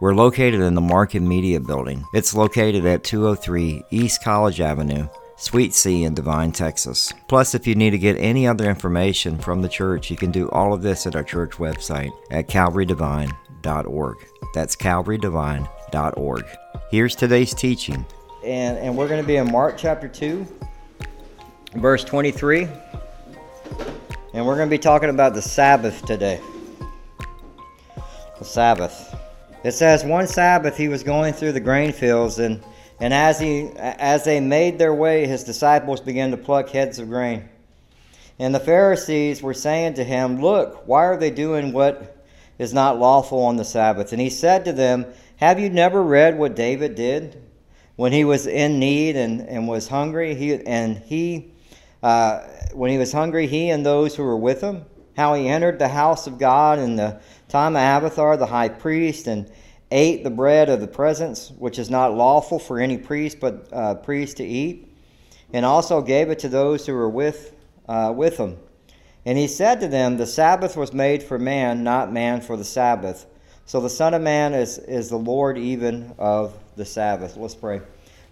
We're located in the Market Media Building. It's located at 203 East College Avenue, Suite C in Devine, Texas. Plus, if you need to get any other information from the church, you can do all of this at our church website at calvarydevine.org. That's calvarydevine.org. Here's today's teaching and, and we're going to be in Mark chapter 2, verse 23. And we're going to be talking about the Sabbath today. The Sabbath. It says one Sabbath he was going through the grain fields, and, and as, he, as they made their way, his disciples began to pluck heads of grain. And the Pharisees were saying to him, Look, why are they doing what is not lawful on the Sabbath? And he said to them, Have you never read what David did? when he was in need and, and was hungry, he and he uh, when he was hungry, he and those who were with him, how he entered the house of God in the time of Abiathar the high priest and ate the bread of the presence, which is not lawful for any priest but uh, priest to eat, and also gave it to those who were with uh, with him. And he said to them, The Sabbath was made for man, not man for the Sabbath. So the Son of Man is, is the Lord even of the Sabbath. Let's pray.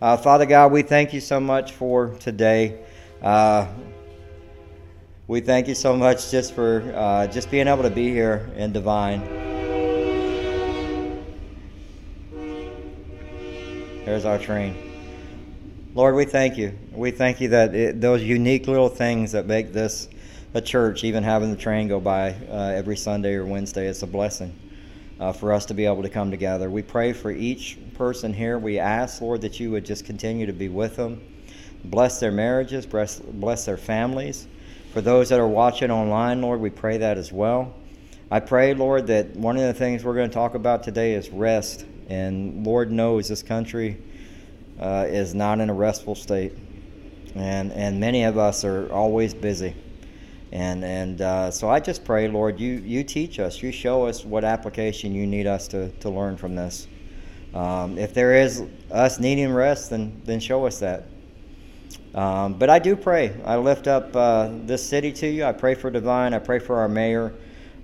Uh, Father God, we thank you so much for today. We thank you so much just for uh, just being able to be here in Devine. There's our train. Lord, we thank you. We thank you that it, those unique little things that make this a church, even having the train go by uh, every Sunday or Wednesday, it's a blessing uh, for us to be able to come together. We pray for each person here. We ask, Lord, that you would just continue to be with them, bless their marriages, bless, bless their families. For those that are watching online, Lord, we pray that as well. I pray, Lord, that one of the things we're going to talk about today is rest. And Lord knows this country uh, is not in a restful state. And, and many of us are always busy. And and uh, so I just pray, Lord, you you teach us, you show us what application you need us to, to learn from this. Um, if there is us needing rest, then then show us that. Um, but I do pray. I lift up uh, this city to you. I pray for Devine. I pray for our mayor,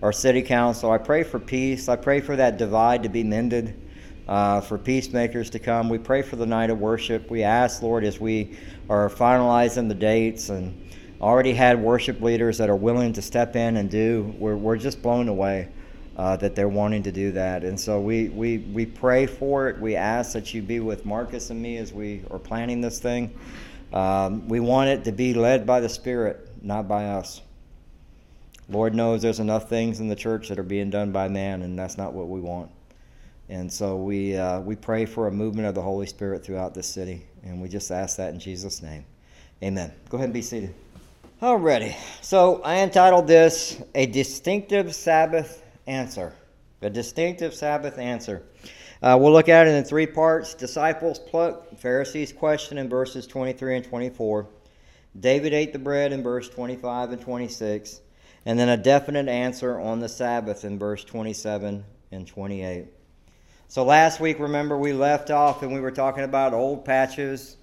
our city council. I pray for peace. I pray for that divide to be mended, uh, for peacemakers to come. We pray for the night of worship. We ask, Lord, as we are finalizing the dates and already had worship leaders that are willing to step in and do. We're, we're just blown away uh, that they're wanting to do that. And so we, we, we pray for it. We ask that you be with Marcus and me as we are planning this thing. Um, we want it to be led by the Spirit, not by us. Lord knows there's enough things in the church that are being done by man, and that's not what we want. And so we, uh, we pray for a movement of the Holy Spirit throughout this city. And we just ask that in Jesus' name. Amen. Go ahead and be seated. Alrighty, so I entitled this A Distinctive Sabbath Answer. A Distinctive Sabbath Answer. Uh, we'll look at it in three parts Disciples pluck, Pharisees question in verses 23 and 24. David ate the bread in verse 25 and 26. And then a definite answer on the Sabbath in verse 27 and 28. So last week, remember, we left off and we were talking about old patches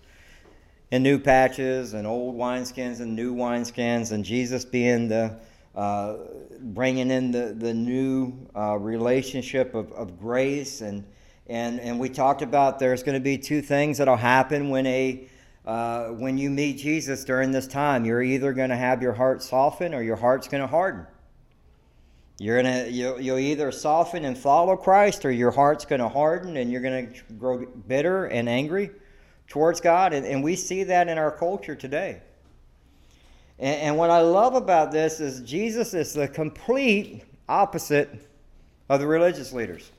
and new patches and old wineskins and new wineskins and Jesus being the uh, bringing in the, the new uh, relationship of, of grace and and and we talked about there's going to be two things that'll happen when a uh, when you meet Jesus during this time you're either going to have your heart soften or your heart's going to harden you're gonna you'll, you'll either soften and follow Christ or your heart's going to harden and you're going to grow bitter and angry towards God. And, and we see that in our culture today. And, and what I love about this is Jesus is the complete opposite of the religious leaders.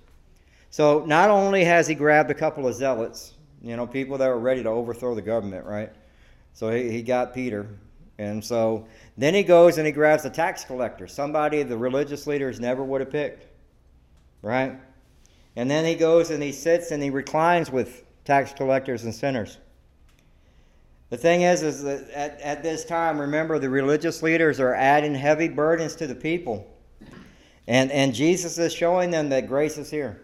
So not only has he grabbed a couple of zealots, you know, people that were ready to overthrow the government, right? So he, he got Peter. And so then he goes and he grabs the tax collector, somebody the religious leaders never would have picked, right? And then he goes and he sits and he reclines with tax collectors and sinners. The thing is, is that at, at this time, remember, the religious leaders are adding heavy burdens to the people. And, and Jesus is showing them that grace is here.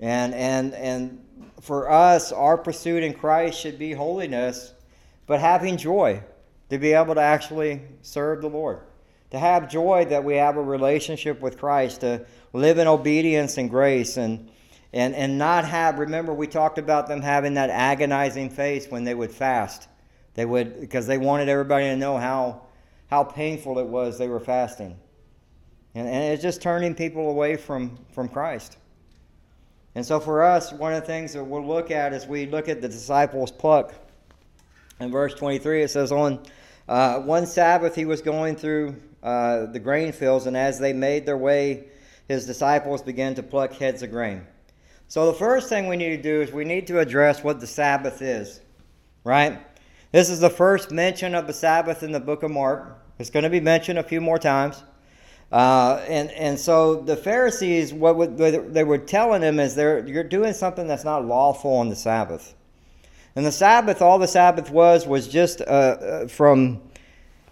And, and, and for us, our pursuit in Christ should be holiness, but having joy to be able to actually serve the Lord. To have joy that we have a relationship with Christ, to live in obedience and grace, and, and, and not have, remember, we talked about them having that agonizing face when they would fast. They would, because they wanted everybody to know how, how painful it was they were fasting. And, and it's just turning people away from, from Christ. And so for us, one of the things that we'll look at as we look at the disciples' pluck, in verse 23, it says, On uh, one Sabbath he was going through uh, the grain fields, and as they made their way, his disciples began to pluck heads of grain. So the first thing we need to do is we need to address what the Sabbath is, right? This is the first mention of the Sabbath in the book of Mark. It's going to be mentioned a few more times. Uh, and and so the Pharisees, what they were telling him is, they're, you're doing something that's not lawful on the Sabbath. And the Sabbath, all the Sabbath was, was just uh, uh, from,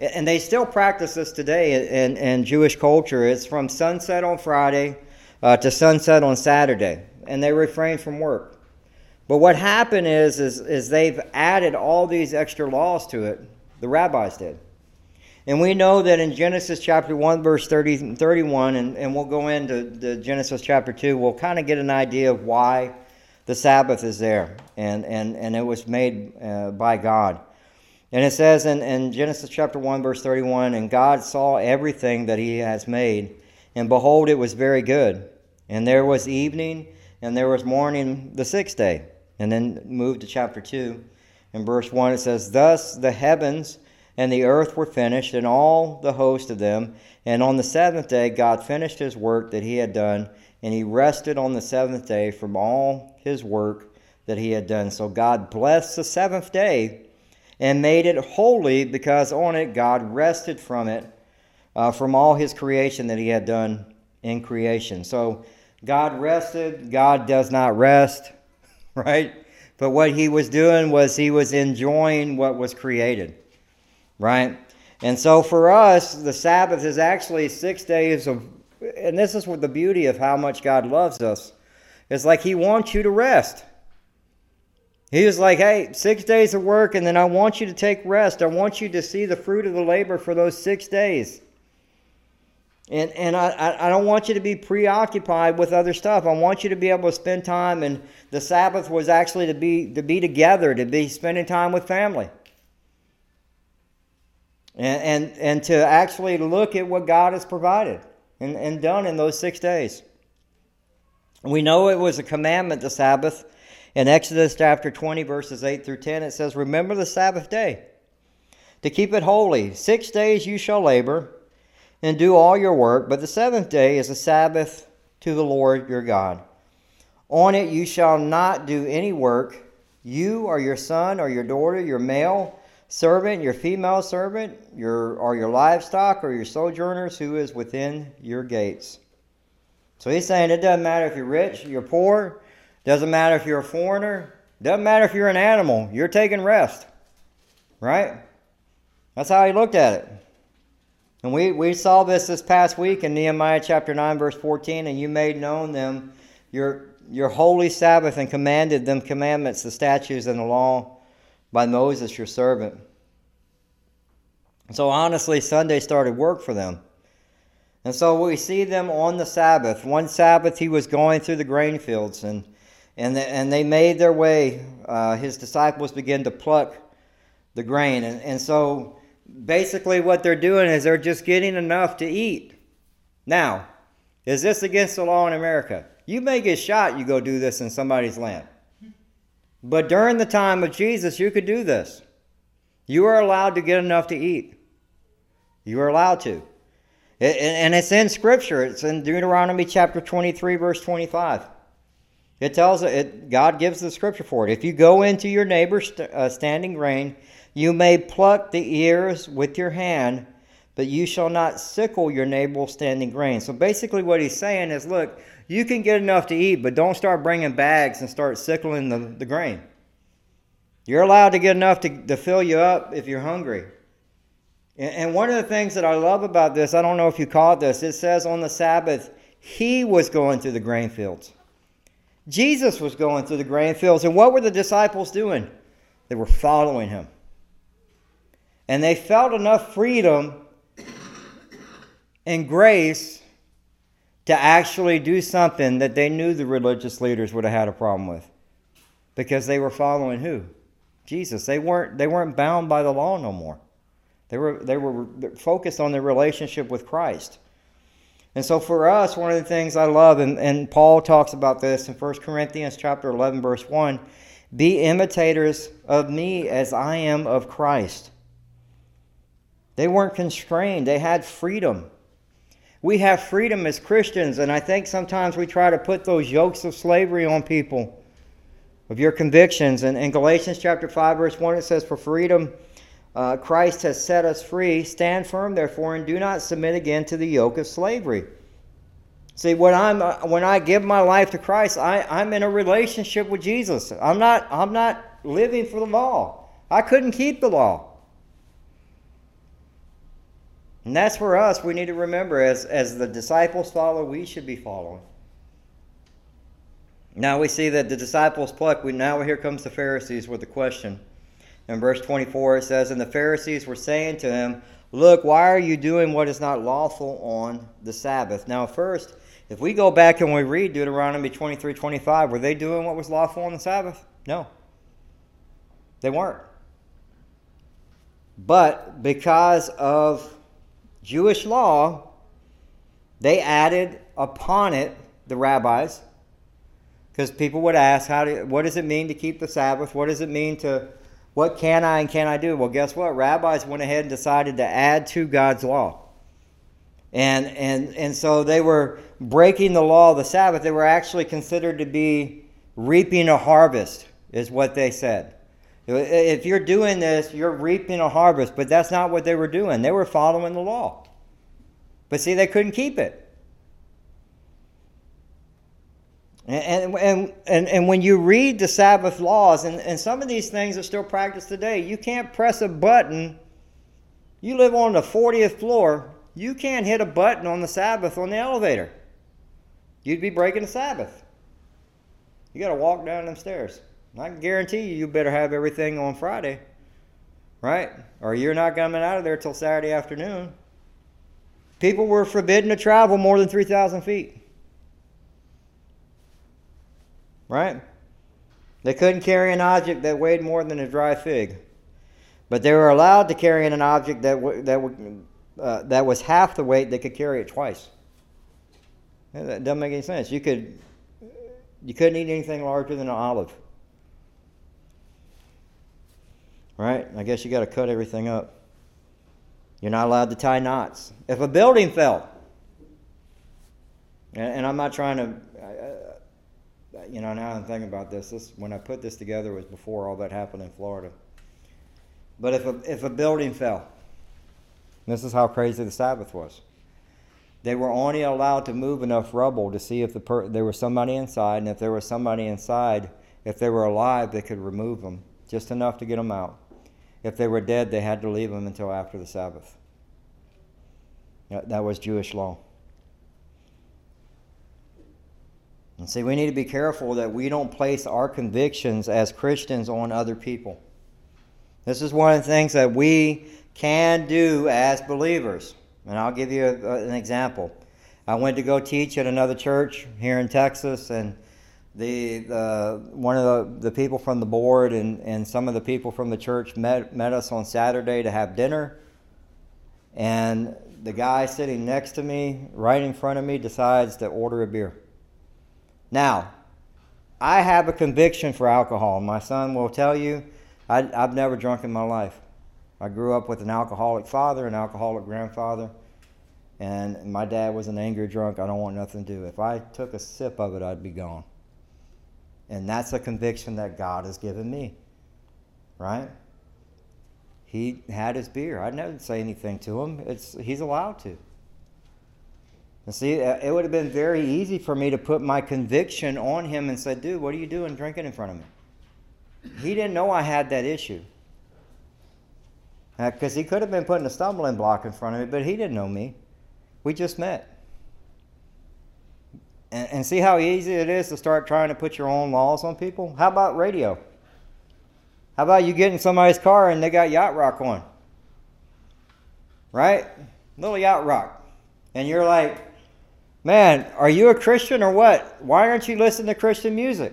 and they still practice this today in, in Jewish culture. It's from sunset on Friday uh, to sunset on Saturday, and they refrain from work. But what happened is, is, is they've added all these extra laws to it. The rabbis did. And we know that in Genesis chapter 1, verse 30, 31, and, and we'll go into the Genesis chapter 2, we'll kind of get an idea of why the Sabbath is there. And, and, and it was made uh, by God. And it says in, in Genesis chapter 1, verse 31, And God saw everything that he has made, and behold, it was very good. And there was evening, and there was morning the sixth day. And then move to chapter 2. In verse 1, it says, Thus the heavens and the earth were finished, and all the host of them. And on the seventh day, God finished his work that he had done, and he rested on the seventh day from all his work that he had done. So God blessed the seventh day and made it holy, because on it God rested from it, uh, from all his creation that he had done in creation. So God rested, God does not rest, right? But what he was doing was he was enjoying what was created right? And so for us, the Sabbath is actually six days of, and this is what the beauty of how much God loves us. It's like He wants you to rest. He was like, hey, six days of work, and then I want you to take rest. I want you to see the fruit of the labor for those six days. And, and I, I don't want you to be preoccupied with other stuff. I want you to be able to spend time. And the Sabbath was actually to be, to be together, to be spending time with family and, and, and to actually look at what God has provided and, and done in those six days. We know it was a commandment, the Sabbath. In Exodus chapter 20, verses 8 through 10, it says, Remember the Sabbath day, to keep it holy. Six days you shall labor and do all your work, but the seventh day is a Sabbath to the Lord your God. On it you shall not do any work, you or your son or your daughter, your male servant, your female servant, your or your livestock, or your sojourners who is within your gates. So he's saying it doesn't matter if you're rich, you're poor, doesn't matter if you're a foreigner, doesn't matter if you're an animal, you're taking rest. Right? That's how he looked at it. And we, we saw this this past week in Nehemiah chapter 9, verse 14, and you made known them your, your holy Sabbath and commanded them commandments, the statutes, and the law by Moses, your servant. So honestly, Sunday started work for them. And so we see them on the Sabbath. One Sabbath, he was going through the grain fields, and, and, the, and they made their way. Uh, his disciples began to pluck the grain. And, and so basically, what they're doing is they're just getting enough to eat. Now, is this against the law in America? You may get shot, you go do this in somebody's land. But during the time of Jesus, you could do this. You are allowed to get enough to eat. You are allowed to. and it's in Scripture. It's in Deuteronomy chapter 23, verse 25. It tells it, God gives the scripture for it. If you go into your neighbor's uh, standing grain, you may pluck the ears with your hand, but you shall not sickle your neighbor's standing grain. So basically, what he's saying is look, you can get enough to eat, but don't start bringing bags and start sickling the, the grain. You're allowed to get enough to, to fill you up if you're hungry. And, and one of the things that I love about this, I don't know if you caught this, it says on the Sabbath, he was going through the grain fields. Jesus was going through the grain fields. And what were the disciples doing? They were following him. And they felt enough freedom and grace to actually do something that they knew the religious leaders would have had a problem with. Because they were following who? Jesus. They weren't they weren't bound by the law no more. They were they were focused on their relationship with Christ. And so for us, one of the things I love, and, and Paul talks about this in 1 Corinthians chapter 11, verse 1, be imitators of me as I am of Christ. They weren't constrained, they had freedom. We have freedom as Christians, and I think sometimes we try to put those yokes of slavery on people of your convictions. And in Galatians chapter 5, verse 1, it says, For freedom uh, Christ has set us free. Stand firm, therefore, and do not submit again to the yoke of slavery. See, when I'm uh, when I give my life to Christ, I, I'm in a relationship with Jesus. I'm not I'm not living for the law. I couldn't keep the law. And that's for us, we need to remember as, as the disciples follow, we should be following. Now we see that the disciples pluck. We now here comes the Pharisees with a question. In verse 24 it says, And the Pharisees were saying to him, Look, why are you doing what is not lawful on the Sabbath? Now, first, if we go back and we read Deuteronomy 23 25, were they doing what was lawful on the Sabbath? No. They weren't. But because of Jewish law, they added upon it the rabbis because people would ask, "How do? What does it mean to keep the Sabbath? What does it mean to? What can I and can I do?" Well, guess what? Rabbis went ahead and decided to add to God's law, and and and so they were breaking the law of the Sabbath. They were actually considered to be reaping a harvest, is what they said. If you're doing this, you're reaping a harvest, but that's not what they were doing. They were following the law. But see, they couldn't keep it. And, and, and, and when you read the Sabbath laws, and, and some of these things are still practiced today, you can't press a button. You live on the 40th floor, you can't hit a button on the Sabbath on the elevator. You'd be breaking the Sabbath. You got to walk down them stairs. I can guarantee you, you better have everything on Friday, right? Or you're not coming out of there till Saturday afternoon. People were forbidden to travel more than 3,000 feet. Right? They couldn't carry an object that weighed more than a dry fig. But they were allowed to carry an object that, that, uh, that was half the weight, they could carry it twice. That doesn't make any sense. You, could, you couldn't eat anything larger than an olive. Right? I guess you got to cut everything up. You're not allowed to tie knots. If a building fell, and, and I'm not trying to, uh, you know, now I'm thinking about this. This when I put this together was before all that happened in Florida. But if a, if a building fell, this is how crazy the Sabbath was. They were only allowed to move enough rubble to see if the per- there was somebody inside, and if there was somebody inside, if they were alive, they could remove them, just enough to get them out. If they were dead, they had to leave them until after the Sabbath. That was Jewish law. And see, we need to be careful that we don't place our convictions as Christians on other people. This is one of the things that we can do as believers. And I'll give you a, an example. I went to go teach at another church here in Texas, and the, the one of the, the people from the board and, and some of the people from the church met, met us on Saturday to have dinner. And the guy sitting next to me, right in front of me, decides to order a beer. Now, I have a conviction for alcohol. My son will tell you, I, I've never drunk in my life. I grew up with an alcoholic father, an alcoholic grandfather, and my dad was an angry drunk. I don't want nothing to do. If I took a sip of it, I'd be gone. And that's a conviction that God has given me. Right? He had his beer. I never say anything to him. It's he's allowed to. And see, uh, it would have been very easy for me to put my conviction on him and say, dude, what are you doing drinking in front of me? He didn't know I had that issue. Uh, because he could have been putting a stumbling block in front of me, but he didn't know me. We just met. And, and see how easy it is to start trying to put your own laws on people? How about radio? How about you get in somebody's car and they got yacht rock on? Right? Little yacht rock. And you're like, man, are you a Christian or what? Why aren't you listening to Christian music?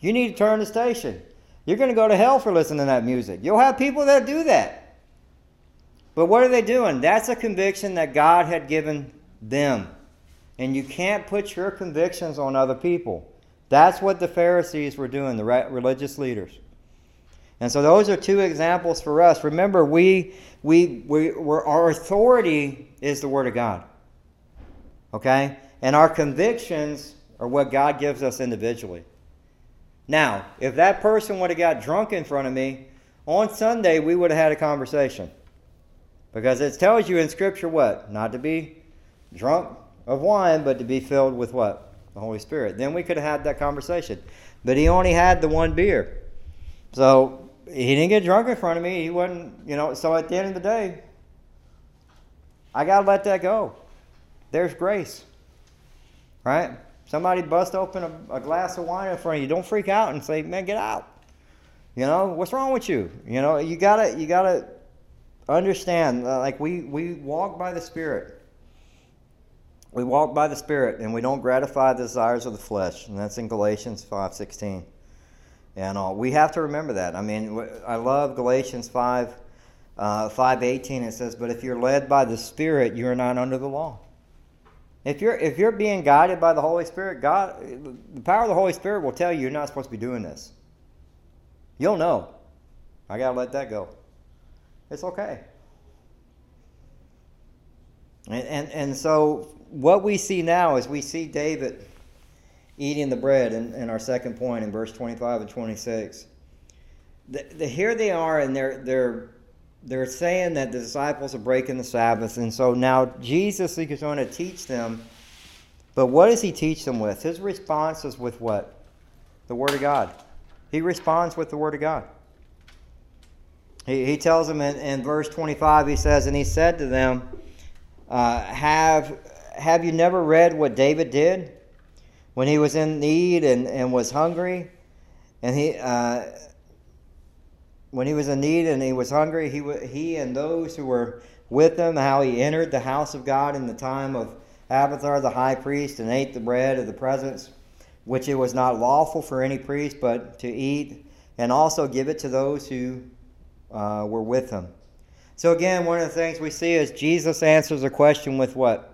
You need to turn the station. You're going to go to hell for listening to that music. You'll have people that do that. But what are they doing? That's a conviction that God had given them. And you can't put your convictions on other people. That's what the Pharisees were doing, the religious leaders. And so those are two examples for us. Remember, we, we, we, our authority is the Word of God. Okay? And our convictions are what God gives us individually. Now, if that person would have got drunk in front of me, on Sunday we would have had a conversation. Because it tells you in Scripture what? Not to be drunk of wine, but to be filled with what? The Holy Spirit. Then we could have had that conversation. But he only had the one beer. So he didn't get drunk in front of me. He wasn't, you know, so at the end of the day, I got to let that go. There's grace. Right? Somebody bust open a, a, glass of wine in front of you. Don't freak out and say, man, get out. You know, what's wrong with you? You know, you gotta, you gotta understand, uh, like we, we walk by the Spirit. We walk by the Spirit and we don't gratify the desires of the flesh. And that's in Galatians 5.16. And uh, we have to remember that. I mean, I love Galatians 5, uh, 5.18. It says, but if you're led by the Spirit, you are not under the law. If you're if you're being guided by the Holy Spirit, God, the power of the Holy Spirit will tell you you're not supposed to be doing this. You'll know. I gotta let that go. It's okay. And, and, and so what we see now is we see David eating the bread in, in our second point in verse 25 and 26. The, the, here they are, and they're, they're, they're saying that the disciples are breaking the Sabbath. And so now Jesus is going to teach them. But what does he teach them with? His response is with what? The Word of God. He responds with the Word of God. He, he tells them in, in verse 25, he says, And he said to them, uh, have, have you never read what David did when he was in need and, and was hungry? And he, uh, when he was in need and he was hungry, he, he and those who were with him, how he entered the house of God in the time of Abiathar the high priest and ate the bread of the presence, which it was not lawful for any priest but to eat, and also give it to those who uh, were with him. So, again, one of the things we see is Jesus answers a question with what?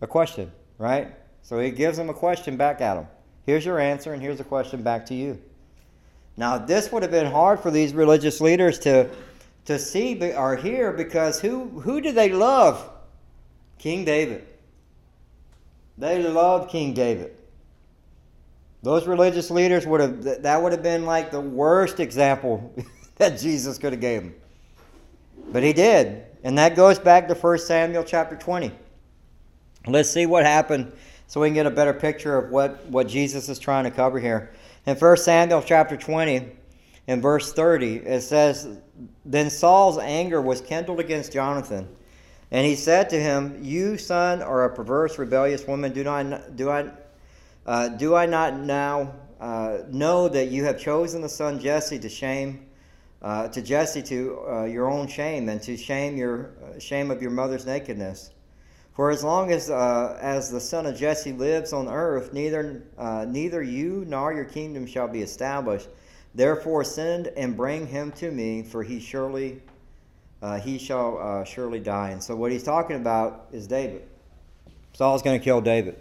A question, right? So he gives them a question back at them. Here's your answer, and here's a question back to you. Now, this would have been hard for these religious leaders to, to see or hear because who, who do they love? King David. They love King David. Those religious leaders would have, that would have been like the worst example that Jesus could have gave them. But he did. And that goes back to 1 Samuel chapter 20. Let's see what happened so we can get a better picture of what, what Jesus is trying to cover here. In 1 Samuel chapter 20, in verse 30, it says, Then Saul's anger was kindled against Jonathan. And he said to him, You, son, are a perverse, rebellious woman. Do, not, do, I, uh, do I not now uh, know that you have chosen the son Jesse to shame uh, to Jesse to uh, your own shame and to shame your uh, shame of your mother's nakedness. For as long as uh, as the son of Jesse lives on earth, neither uh, neither you nor your kingdom shall be established. Therefore, send and bring him to me, for he surely uh, he shall surely die. And so, what he's talking about is David. Saul's going to kill David,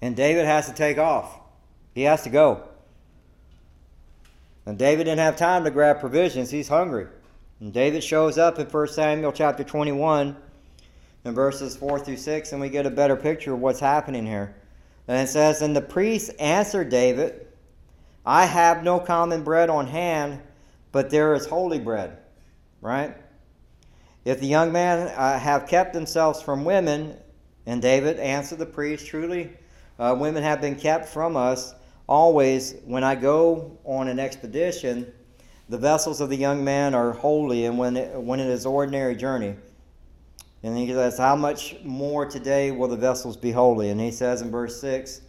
and David has to take off. He has to go. And David didn't have time to grab provisions. He's hungry. And David shows up in 1 Samuel chapter 21 in verses 4 through 6, and we get a better picture of what's happening here. And it says, And the priest answered David, I have no common bread on hand, but there is holy bread. Right? If the young men uh, have kept themselves from women, And David answered the priest, Truly, uh, women have been kept from us always. When I go on an expedition, the vessels of the young man are holy, and when it, when it is ordinary journey. And he says, How much more today will the vessels be holy? And he says in verse 6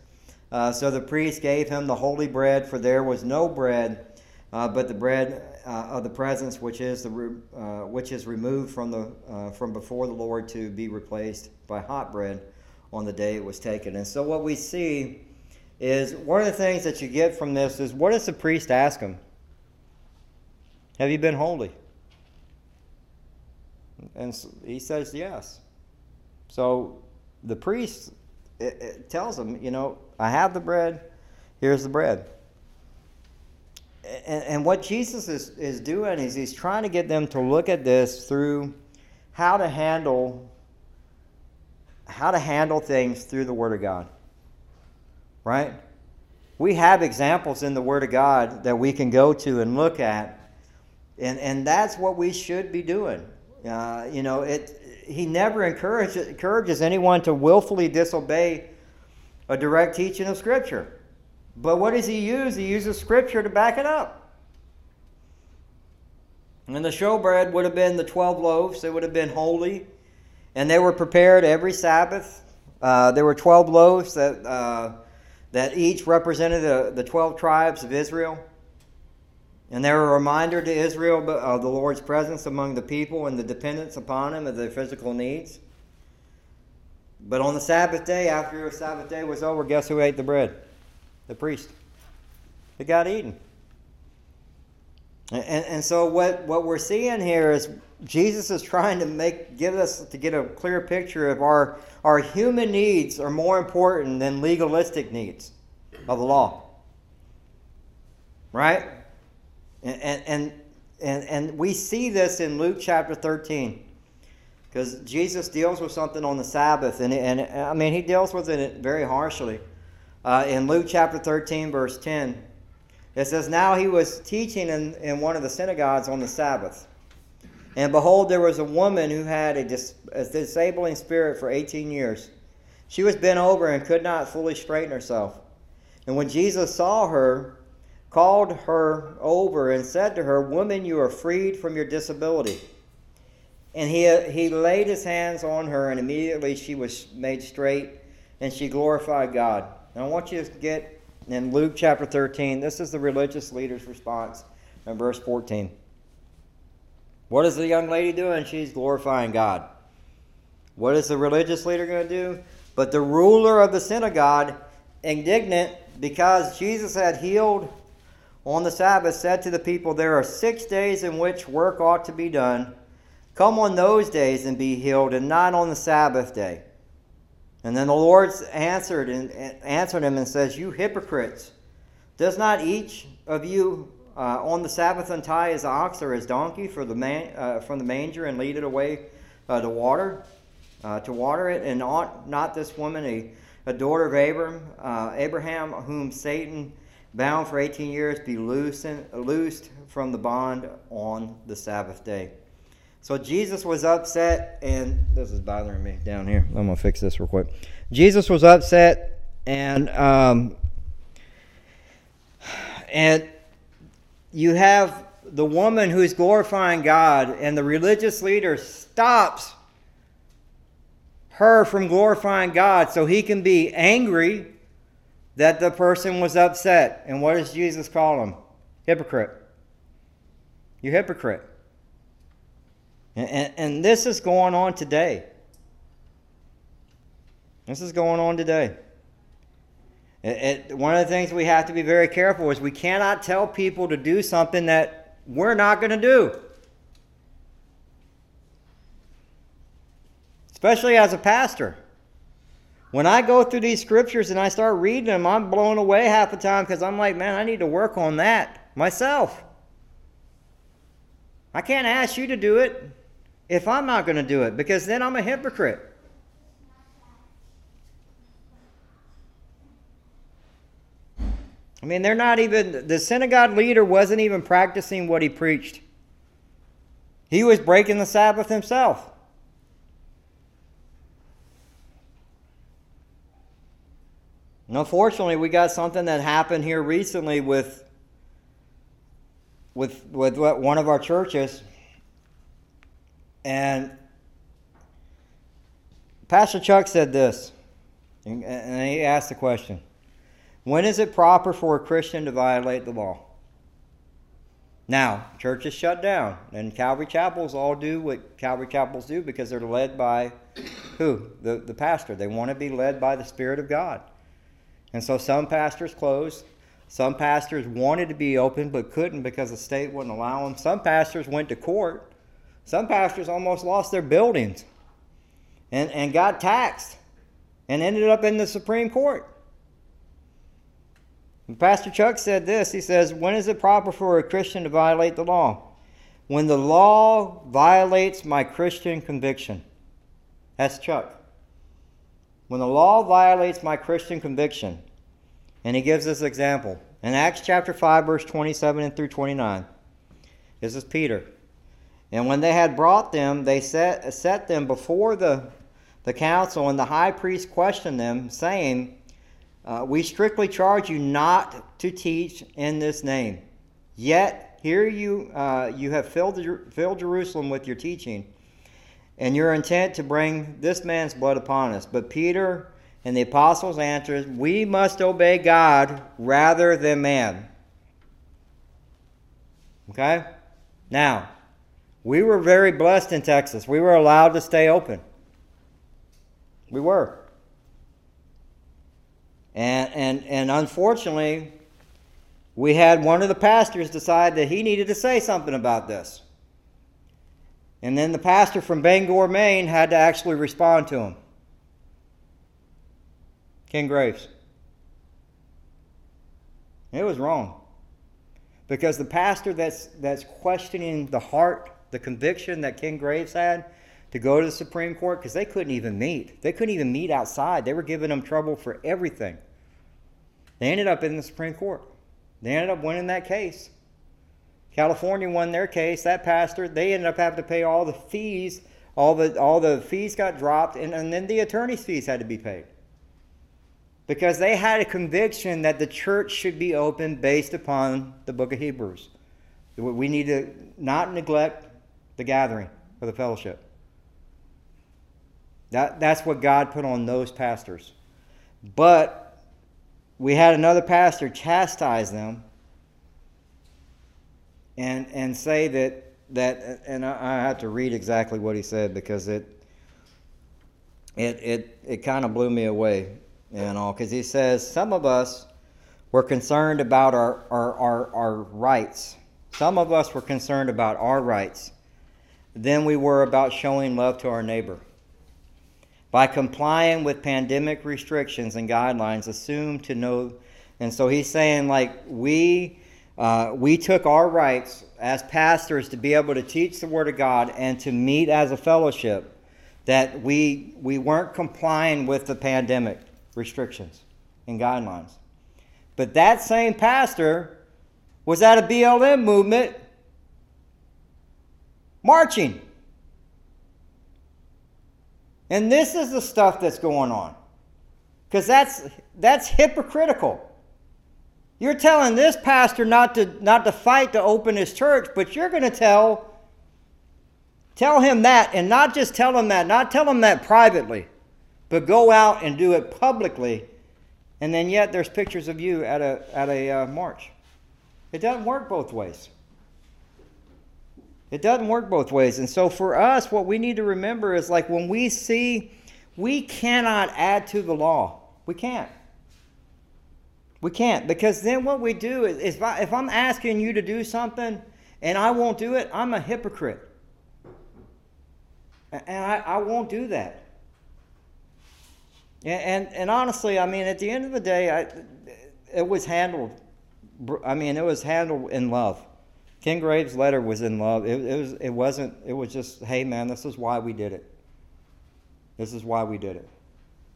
uh, So the priest gave him the holy bread, for there was no bread uh, but the bread uh, of the presence, which is the uh, which is removed from the uh, from before the Lord to be replaced by hot bread on the day it was taken. And so what we see is one of the things that you get from this is what does the priest ask him? Have you been holy? And he says yes. So the priest it, it tells him, you know, I have the bread. Here's the bread and, and what Jesus is, is doing is he's trying to get them to look at this through how to handle how to handle things through the Word of God. Right? We have examples in the Word of God that we can go to and look at, and, and that's what we should be doing. Uh, you know, it, he never encourages, encourages anyone to willfully disobey a direct teaching of Scripture. But what does he use? He uses scripture to back it up. And the showbread would have been the 12 loaves, they would have been holy, and they were prepared every Sabbath. Uh, there were 12 loaves that, uh, that each represented the, the 12 tribes of Israel. And they were a reminder to Israel of the Lord's presence among the people and the dependence upon Him of their physical needs. But on the Sabbath day, after the Sabbath day was over, guess who ate the bread? the priest. It got eaten. And, and so what, what we're seeing here is Jesus is trying to make give us to get a clear picture of our our human needs are more important than legalistic needs of the law. Right? And and and, and we see this in Luke chapter 13. Because Jesus deals with something on the Sabbath, and, and I mean, he deals with it very harshly uh, in Luke chapter 13, verse 10. It says, Now he was teaching in, in one of the synagogues on the Sabbath. And behold, there was a woman who had a, dis, a disabling spirit for 18 years. She was bent over and could not fully straighten herself. And when Jesus saw her, called her over and said to her, Woman, you are freed from your disability. And he, he laid his hands on her, and immediately she was made straight, and she glorified God. Now I want you to get in Luke chapter 13, this is the religious leader's response in verse 14. What is the young lady doing? She's glorifying God. What is the religious leader going to do? But the ruler of the synagogue, indignant because Jesus had healed on the Sabbath, said to the people, There are six days in which work ought to be done. Come on those days and be healed, and not on the Sabbath day. And then the Lord answered and answered him and says, "You hypocrites! Does not each of you uh, on the Sabbath untie his ox or his donkey for the man, uh, from the manger and lead it away uh, to water, uh, to water it? And ought not this woman, a, a daughter of Abraham, uh, Abraham, whom Satan bound for eighteen years, be loosened, loosed from the bond on the Sabbath day?" So Jesus was upset, and this is bothering me down here. I'm gonna fix this real quick. Jesus was upset, and um, and you have the woman who's glorifying God, and the religious leader stops her from glorifying God, so he can be angry that the person was upset. And what does Jesus call him? Hypocrite. You hypocrite. And, and, this is going on today. This is going on today. It, it, one of the things we have to be very careful is we cannot tell people to do something that we're not going to do. Especially as a pastor. When I go through these scriptures and I start reading them, I'm blown away half the time because I'm like, man, I need to work on that myself. I can't ask you to do it if I'm not going to do it because then I'm a hypocrite. I mean, they're not even, the synagogue leader wasn't even practicing what he preached. He was breaking the Sabbath himself. And unfortunately, we got something that happened here recently with with with one of our churches, and Pastor Chuck said this, and he asked the question: When is it proper for a Christian to violate the law? Now, churches shut down, and Calvary chapels all do what Calvary chapels do because they're led by who? The, the pastor. They want to be led by the Spirit of God. And so some pastors closed. Some pastors wanted to be open but couldn't because the state wouldn't allow them. Some pastors went to court. Some pastors almost lost their buildings and, and got taxed and ended up in the Supreme Court. Pastor Chuck said this. He says, When is it proper for a Christian to violate the law? When the law violates my Christian conviction. That's Chuck. When the law violates my Christian conviction. And he gives this example. In Acts chapter 5, verse 27 and through 29. This is Peter. And when they had brought them, they set, set them before the, the council, and the high priest questioned them, saying, uh, we strictly charge you not to teach in this name. Yet here you uh, you have filled filled Jerusalem with your teaching, and your intent to bring this man's blood upon us. But Peter and the apostles answered, "We must obey God rather than man." Okay, now we were very blessed in Texas. We were allowed to stay open. We were. And, and, and unfortunately, we had one of the pastors decide that he needed to say something about this. And then the pastor from Bangor, Maine had to actually respond to him. Ken Graves. It was wrong. Because the pastor that's, that's questioning the heart, the conviction that Ken Graves had to go to the Supreme Court, because they couldn't even meet. They couldn't even meet outside. They were giving them trouble for everything. They ended up in the Supreme Court. They ended up winning that case. California won their case. That pastor, they ended up having to pay all the fees. All the all the fees got dropped, and, and then the attorney's fees had to be paid. Because they had a conviction that the church should be open based upon the book of Hebrews. We need to not neglect the gathering or the fellowship. That, that's what God put on those pastors. But we had another pastor chastise them and and say that that and I, I have to read exactly what he said because it it it it kind of blew me away you know because he says some of us were concerned about our, our our our rights. Some of us were concerned about our rights than we were about showing love to our neighbor. By complying with pandemic restrictions and guidelines assumed to know and so he's saying like we uh, we took our rights as pastors to be able to teach the word of god and to meet as a fellowship that we we weren't complying with the pandemic restrictions and guidelines but that same pastor was at a blm movement marching and this is the stuff that's going on. Because that's, that's hypocritical. You're telling this pastor not to, not to fight to open his church, but you're going to tell, tell him that, and not just tell him that, not tell him that privately, but go out and do it publicly. And then yet there's pictures of you at a, at a uh, march. It doesn't work both ways. It doesn't work both ways. And so for us, what we need to remember is like when we see, we cannot add to the law. We can't. We can't. Because then what we do is, if, I, if I'm asking you to do something and I won't do it, I'm a hypocrite. And I, I won't do that. And, and, and honestly, I mean, at the end of the day, I, it was handled. I mean, it was handled in love. Ken Graves' letter was in love. It, it, was. It wasn't. It was just, hey man, this is why we did it. This is why we did it,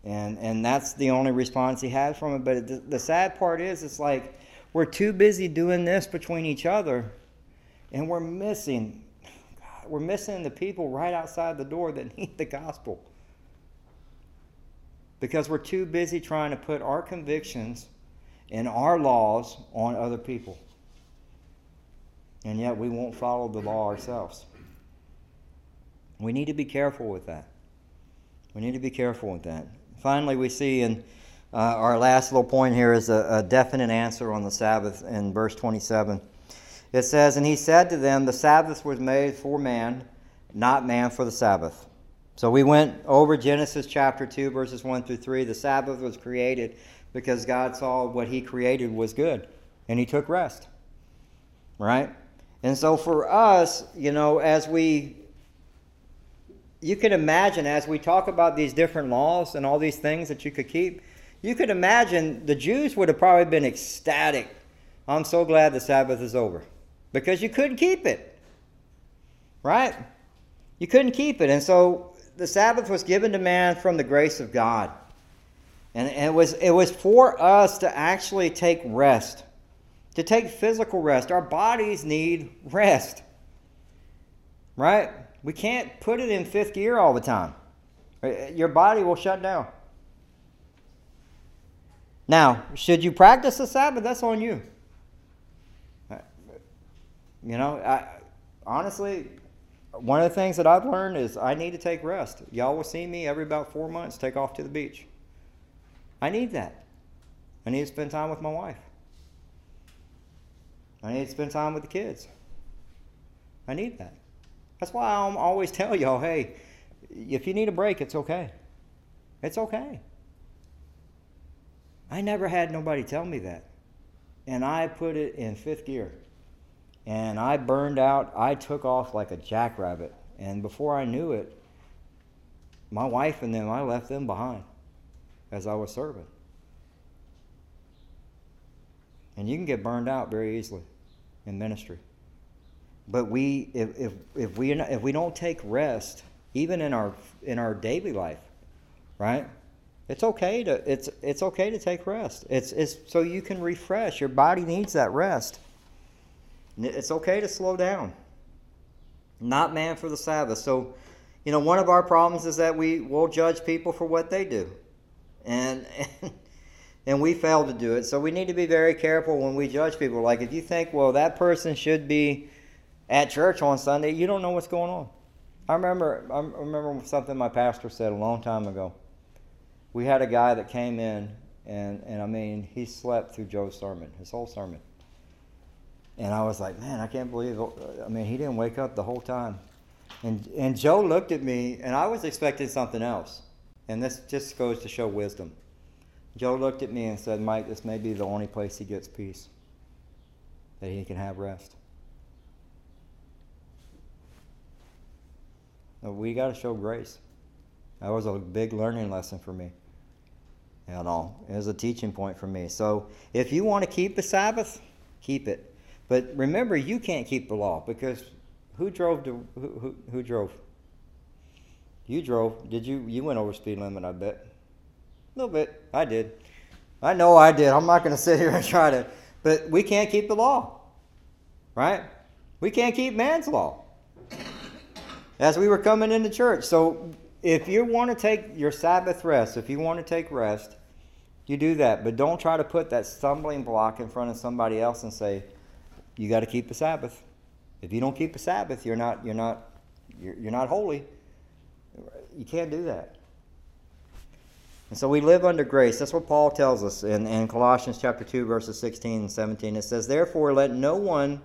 and and that's the only response he had from it. But the, the sad part is, it's like we're too busy doing this between each other, and we're missing. God, we're missing the people right outside the door that need the gospel. because we're too busy trying to put our convictions and our laws on other people. And yet we won't follow the law ourselves. We need to be careful with that. We need to be careful with that. Finally, we see in uh, our last little point here is a, a definite answer on the Sabbath in verse 27. It says, And he said to them, The Sabbath was made for man, not man for the Sabbath. So we went over Genesis chapter 2, verses 1 through 3. The Sabbath was created because God saw what he created was good, and he took rest. Right? And so for us, you know, as we you can imagine as we talk about these different laws and all these things that you could keep, you could imagine the Jews would have probably been ecstatic. I'm so glad the Sabbath is over because you couldn't keep it. Right? You couldn't keep it. And so the Sabbath was given to man from the grace of God. And it was, it was for us to actually take rest, to take physical rest. Our bodies need rest. Right? We can't put it in fifth gear all the time. Uh, your body will shut down. Now, should you practice the Sabbath? That's on you. Uh, you know, I, honestly, one of the things that I've learned is I need to take rest. Y'all will see me every about four months take off to the beach. I need that. I need to spend time with my wife. I need to spend time with the kids. I need that. That's why I always tell y'all, hey, if you need a break, it's okay. It's okay. I never had nobody tell me that. And I put it in fifth gear. And I burned out. I took off like a jackrabbit. And before I knew it, my wife and them, I left them behind as I was serving. And you can get burned out very easily in ministry. But we, if, if, if, we, if we don't take rest, even in our, in our daily life, right? It's okay to, it's, it's okay to take rest. It's, it's so you can refresh. Your body needs that rest. It's okay to slow down. Not man for the Sabbath. So, you know, one of our problems is that we will judge people for what they do. And, and and we fail to do it. So we need to be very careful when we judge people. Like if you think, well, that person should be at church on Sunday, you don't know what's going on. I remember, I remember something my pastor said a long time ago. We had a guy that came in, and, and I mean, he slept through Joe's sermon, his whole sermon. And I was like, man, I can't believe, I mean, he didn't wake up the whole time. And, and Joe looked at me, and I was expecting something else. And this just goes to show wisdom. Joe looked at me and said, Mike, this may be the only place he gets peace, that he can have rest. We got to show grace. That was a big learning lesson for me. You know, it was a teaching point for me. So if you want to keep the Sabbath, keep it. But remember, you can't keep the law because who drove to who, who, who drove? You drove. Did you? You went over speed limit, I bet. A little bit. I did. I know I did. I'm not going to sit here and try to. But we can't keep the law, right? We can't keep man's law as we were coming into church. So if you want to take your Sabbath rest, if you want to take rest, you do that. But don't try to put that stumbling block in front of somebody else and say, you got to keep the Sabbath. If you don't keep the Sabbath, you're not, you're not, you're, you're not holy. You can't do that. And so we live under grace. That's what Paul tells us in, in Colossians chapter 2, verses 16 and 17. It says, Therefore, let no one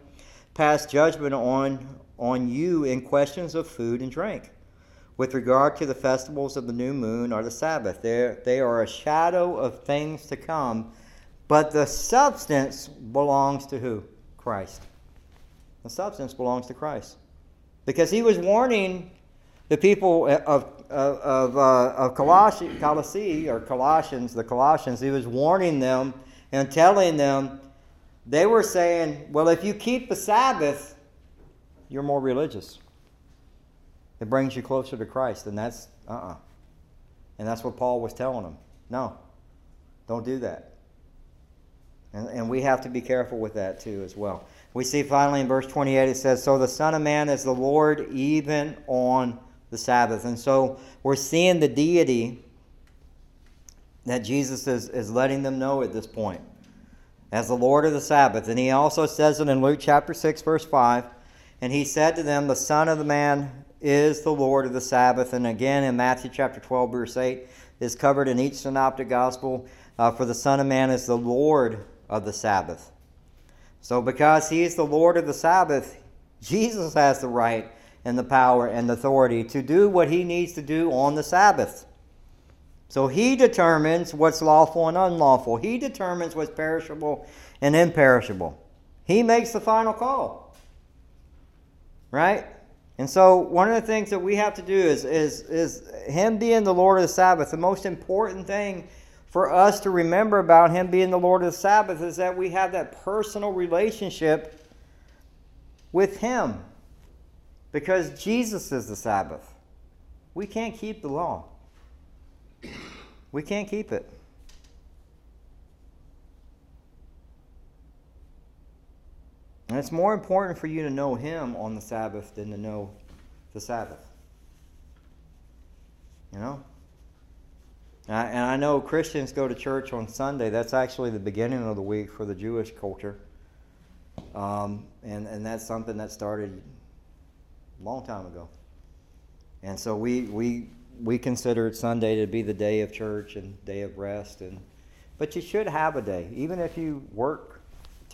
pass judgment on on you in questions of food and drink. With regard to the festivals of the new moon or the Sabbath, They're, they are a shadow of things to come, but the substance belongs to who? Christ. The substance belongs to Christ. Because he was warning the people of, of, of, uh, of Colossae, Colossae, or Colossians, the Colossians, he was warning them and telling them, they were saying, well, if you keep the Sabbath, you're more religious. It brings you closer to Christ, and that's uh uh-uh. uh And that's what Paul was telling them. No, don't do that. And, and we have to be careful with that too, as well. We see finally in verse 28 it says, So the Son of Man is the Lord even on the Sabbath. And so we're seeing the deity that Jesus is, is letting them know at this point as the Lord of the Sabbath. And he also says it in Luke chapter 6, verse 5. And he said to them, The Son of the Man is the Lord of the Sabbath. And again in Matthew chapter 12, verse 8, is covered in each synoptic gospel. Uh, for the Son of Man is the Lord of the Sabbath. So, because he is the Lord of the Sabbath, Jesus has the right and the power and authority to do what he needs to do on the Sabbath. So he determines what's lawful and unlawful. He determines what's perishable and imperishable. He makes the final call. Right? And so one of the things that we have to do is, is, is him being the Lord of the Sabbath. The most important thing for us to remember about him being the Lord of the Sabbath is that we have that personal relationship with him. Because Jesus is the Sabbath. We can't keep the law. We can't keep it. And it's more important for you to know Him on the Sabbath than to know the Sabbath. You know? And I, and I know Christians go to church on Sunday. That's actually the beginning of the week for the Jewish culture. Um, and, and that's something that started a long time ago. And so we, we we considered Sunday to be the day of church and day of rest and but you should have a day. Even if you work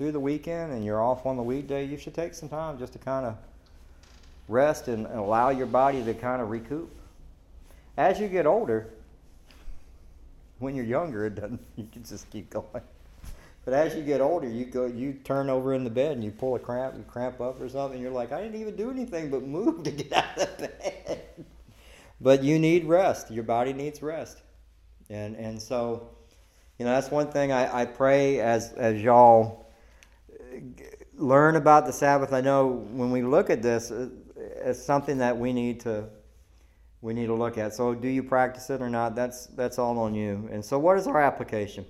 through the weekend and you're off on the weekday, you should take some time just to kind of rest and, and allow your body to kind of recoup. As you get older, when you're younger, it doesn't. You can just keep going. But as you get older, you go, you turn over in the bed and you pull a cramp, you cramp up or something. You're like, I didn't even do anything but move to get out of bed. But you need rest. Your body needs rest. And, and so, you know, that's one thing I, I pray as, as y'all learn about the Sabbath. I know when we look at this, uh, it's something that we need to we need to look at. So, do you practice it or not? That's that's all on you. And so, what is our application?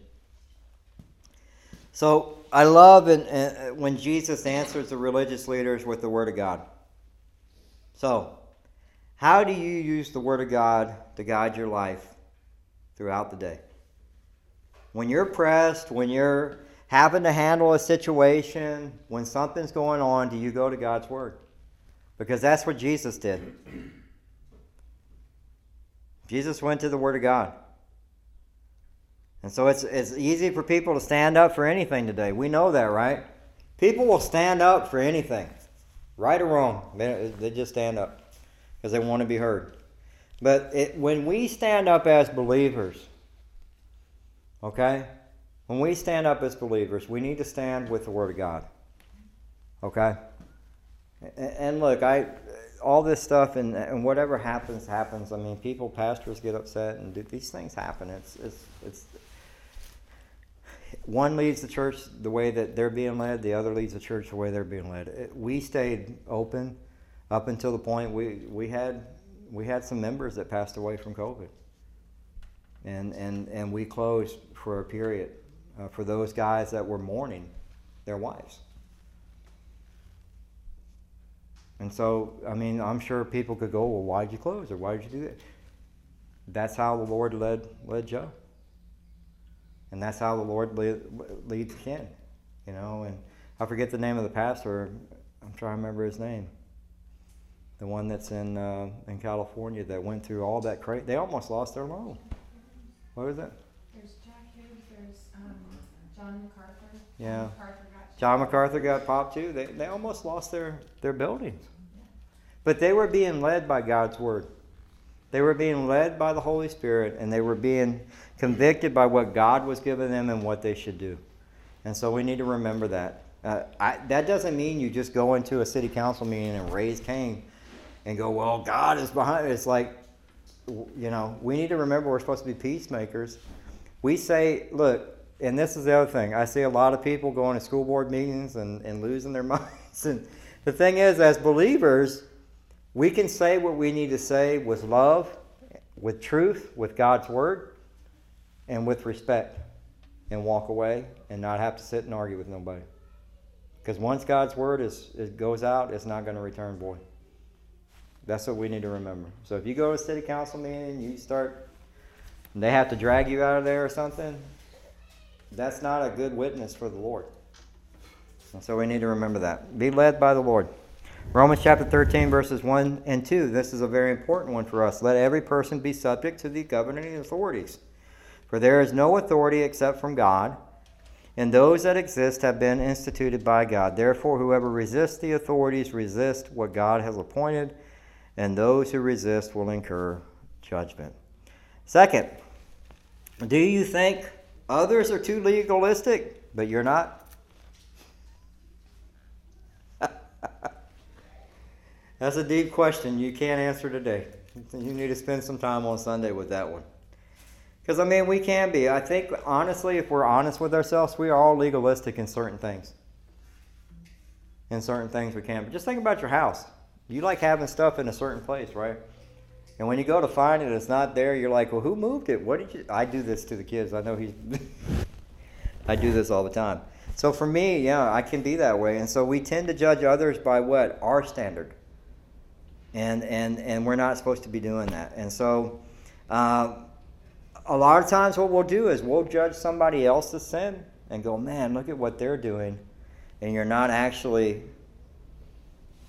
So, I love and when Jesus answers the religious leaders with the Word of God. So, how do you use the Word of God to guide your life throughout the day? When you're pressed, when you're having to handle a situation, when something's going on, do you go to God's Word? Because that's what Jesus did. Jesus went to the Word of God. And so it's, it's easy for people to stand up for anything today. We know that, right? People will stand up for anything, right or wrong. They, they just stand up because they want to be heard. But it, when we stand up as believers, okay, when we stand up as believers, we need to stand with the Word of God. Okay? And look, I all this stuff and, and whatever happens happens. I mean, people, pastors get upset, and do, these things happen. It's it's it's one leads the church the way that they're being led. The other leads the church the way they're being led. We stayed open up until the point we, we had we had some members that passed away from COVID, and and and we closed for a period uh, for those guys that were mourning their wives. And so, I mean, I'm sure people could go, well, why did you close or why did you do that? That's how the Lord led led Joe, and that's how the Lord lead, leads Ken, you know. And I forget the name of the pastor. I'm trying to remember his name the one that's in uh, in California that went through all that crazy. They almost lost their loan. What was that? There's Jack Hughes. There's um, John MacArthur. Yeah. John MacArthur got. John MacArthur got popped too. They they almost lost their their buildings, but they were being led by God's word. They were being led by the Holy Spirit, and they were being convicted by what God was giving them and what they should do. And so we need to remember that. Uh, I, that doesn't mean you just go into a city council meeting and raise Cain and go, well, God is behind it. It's like, you know, we need to remember we're supposed to be peacemakers. We say, look, and this is the other thing. I see a lot of people going to school board meetings and, and losing their minds. And the thing is, as believers, we can say what we need to say with love, with truth, with God's word, and with respect, and walk away and not have to sit and argue with nobody. Because once God's word is, it goes out, it's not going to return void. That's what we need to remember. So if you go to a city council meeting, you start and they have to drag you out of there or something, that's not a good witness for the Lord. And so we need to remember that. Be led by the Lord. Romans chapter 13, verses 1 and 2. This is a very important one for us. Let every person be subject to the governing authorities. For there is no authority except from God, and those that exist have been instituted by God. Therefore, whoever resists the authorities resists what God has appointed, and those who resist will incur judgment. Second, do you think others are too legalistic, but you're not? That's a deep question you can't answer today. You need to spend some time on Sunday with that one. Because, I mean, we can be. I think, honestly, if we're honest with ourselves, we are all legalistic in certain things. In certain things we can't. But just think about your house. You like having stuff in a certain place, right? And when you go to find it, it's not there. You're like, well, who moved it? What did you? I do this to the kids. I know he's. I do this all the time. So for me, yeah, I can be that way. And so we tend to judge others by what our standard. And and and we're not supposed to be doing that. And so, uh, a lot of times, what we'll do is we'll judge somebody else's sin and go, man, look at what they're doing, and you're not actually.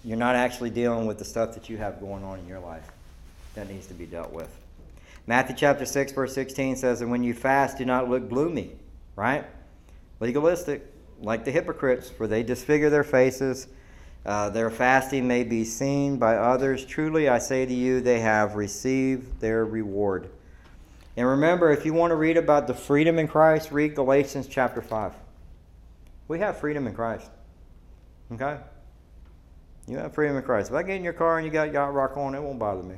You're not actually dealing with the stuff that you have going on in your life that needs to be dealt with. Matthew chapter 6, verse 16 says, And when you fast, do not look gloomy, right? Legalistic, like the hypocrites, for they disfigure their faces. Uh, their fasting may be seen by others. Truly, I say to you, they have received their reward. And remember, if you want to read about the freedom in Christ, read Galatians chapter 5. We have freedom in Christ. Okay? You have freedom in Christ. If I get in your car and you got yacht rock on, it won't bother me.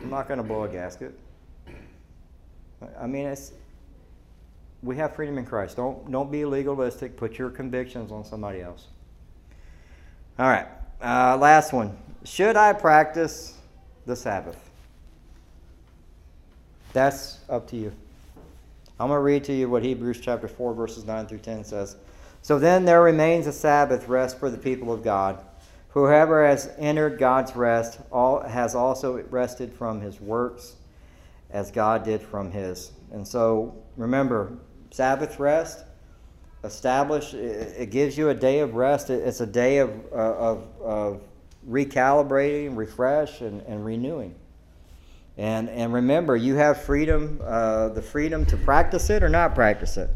I'm not going to blow a gasket. I mean, it's we have freedom in Christ. Don't don't be legalistic. Put your convictions on somebody else. All right. Uh, last one. Should I practice the Sabbath? That's up to you. I'm going to read to you what Hebrews chapter 4, verses 9 through 10 says. So then there remains a Sabbath rest for the people of God. Whoever has entered God's rest all, has also rested from his works as God did from his. And so remember, Sabbath rest, establish, it gives you a day of rest. It's a day of, uh, of, of recalibrating, refresh, and, and renewing. And, and remember, you have freedom, uh, the freedom to practice it or not practice it.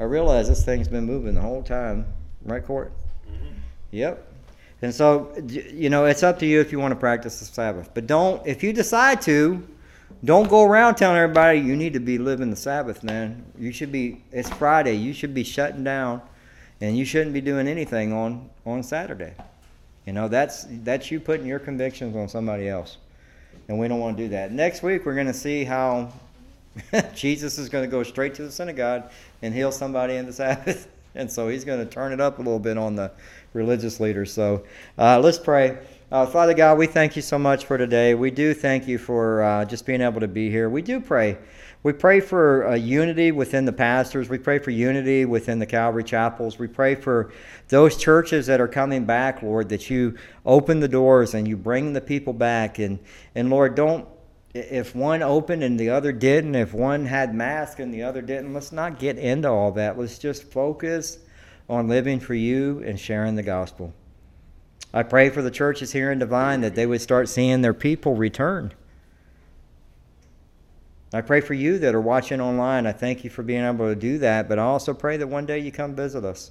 I realize this thing's been moving the whole time, right, Court? Mm-hmm. Yep. And so, you know, it's up to you if you want to practice the Sabbath. But don't, if you decide to, don't go around telling everybody you need to be living the Sabbath, man. You should be, it's Friday. You should be shutting down and you shouldn't be doing anything on, on Saturday. You know, that's, that's you putting your convictions on somebody else. And we don't want to do that. Next week, we're going to see how Jesus is going to go straight to the synagogue and heal somebody in the Sabbath. And so he's going to turn it up a little bit on the religious leaders. So uh, let's pray. Uh, Father God, we thank you so much for today. We do thank you for uh, just being able to be here. We do pray. We pray for uh, unity within the pastors. We pray for unity within the Calvary chapels. We pray for those churches that are coming back, Lord, that you open the doors and you bring the people back. And, and Lord, don't, if one opened and the other didn't, if one had mask and the other didn't, let's not get into all that. Let's just focus on living for you and sharing the gospel. I pray for the churches here in Devine that they would start seeing their people return. I pray for you that are watching online. I thank you for being able to do that, but I also pray that one day you come visit us.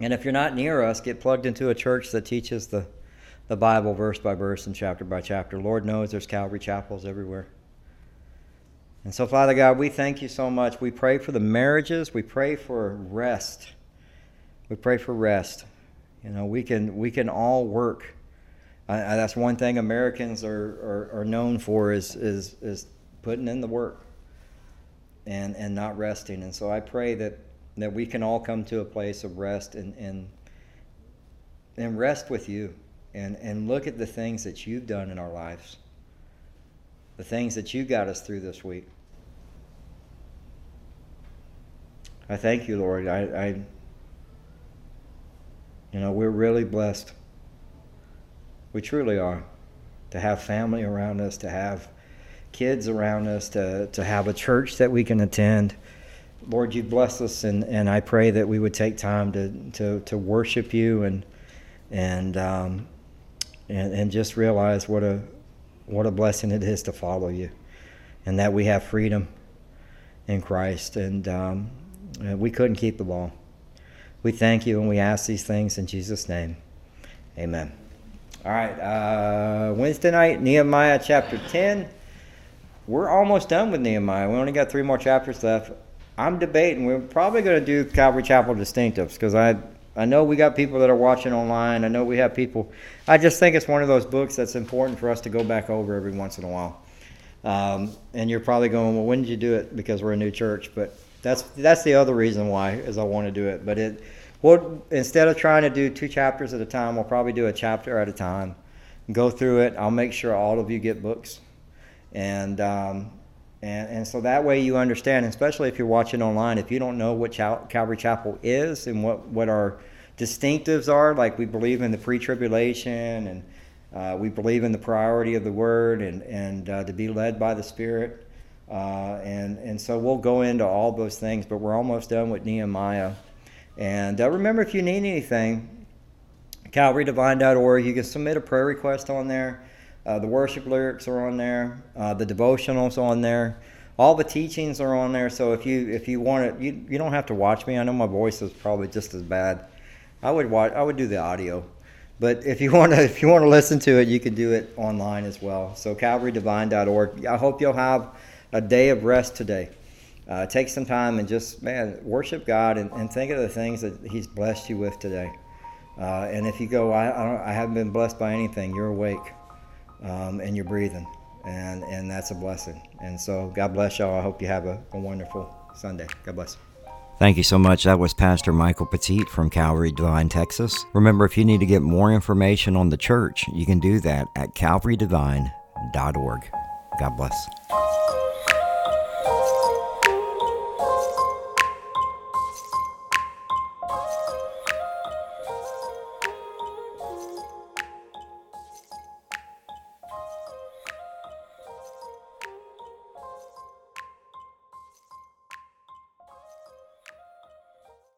And if you're not near us, get plugged into a church that teaches the, the Bible verse by verse and chapter by chapter. Lord knows there's Calvary chapels everywhere. And so, Father God, we thank you so much. We pray for the marriages. We pray for rest. We pray for rest. You know, we can we can all work. Uh, that's one thing Americans are, are, are known for is, is is putting in the work and and not resting. And so I pray that that we can all come to a place of rest and and and rest with you and and look at the things that you've done in our lives. The things that you got us through this week. I thank you, Lord. I, I, you know, we're really blessed. We truly are to have family around us, to have kids around us to, to have a church that we can attend. Lord, you bless us, and, and I pray that we would take time to, to, to worship you and and, um, and and just realize what a what a blessing it is to follow you, and that we have freedom in Christ, and um, we couldn't keep the ball. We thank you, and we ask these things in Jesus' name, Amen. All right, uh, Wednesday night, Nehemiah chapter ten. We're almost done with Nehemiah. We only got three more chapters left. I'm debating. We're probably going to do Calvary Chapel distinctives because I I know we got people that are watching online. I know we have people. I just think it's one of those books that's important for us to go back over every once in a while. Um, and you're probably going, well, when did you do it? Because we're a new church. But that's that's the other reason why is I want to do it. But it, well, instead of trying to do two chapters at a time, we'll probably do a chapter at a time. Go through it. I'll make sure all of you get books, and um, and, and so that way you understand, especially if you're watching online, if you don't know what Calvary Chapel is and what, what our distinctives are, like we believe in the pre tribulation and uh, we believe in the priority of the Word and, and uh, to be led by the Spirit. Uh, and, and so we'll go into all those things, but we're almost done with Nehemiah. And uh, remember, if you need anything, calvarydevine.org, you can submit a prayer request on there. Uh, the worship lyrics are on there. Uh, the devotionals on there. All the teachings are on there. So if you if you want it, you you don't have to watch me. I know my voice is probably just as bad. I would watch. I would do the audio, but if you want to if you want to listen to it, you can do it online as well. So CalvaryDevine.org. I hope you'll have a day of rest today. Uh, take some time and just man worship God and, and think of the things that He's blessed you with today. Uh, and if you go, I, I, I haven't been blessed by anything, you're awake um, and you're breathing, and and that's a blessing. And so, God bless y'all. I hope you have a, a wonderful Sunday. God bless. Thank you so much. That was Pastor Michael Petit from Calvary Devine, Texas. Remember, if you need to get more information on the church, you can do that at calvarydevine.org. God bless.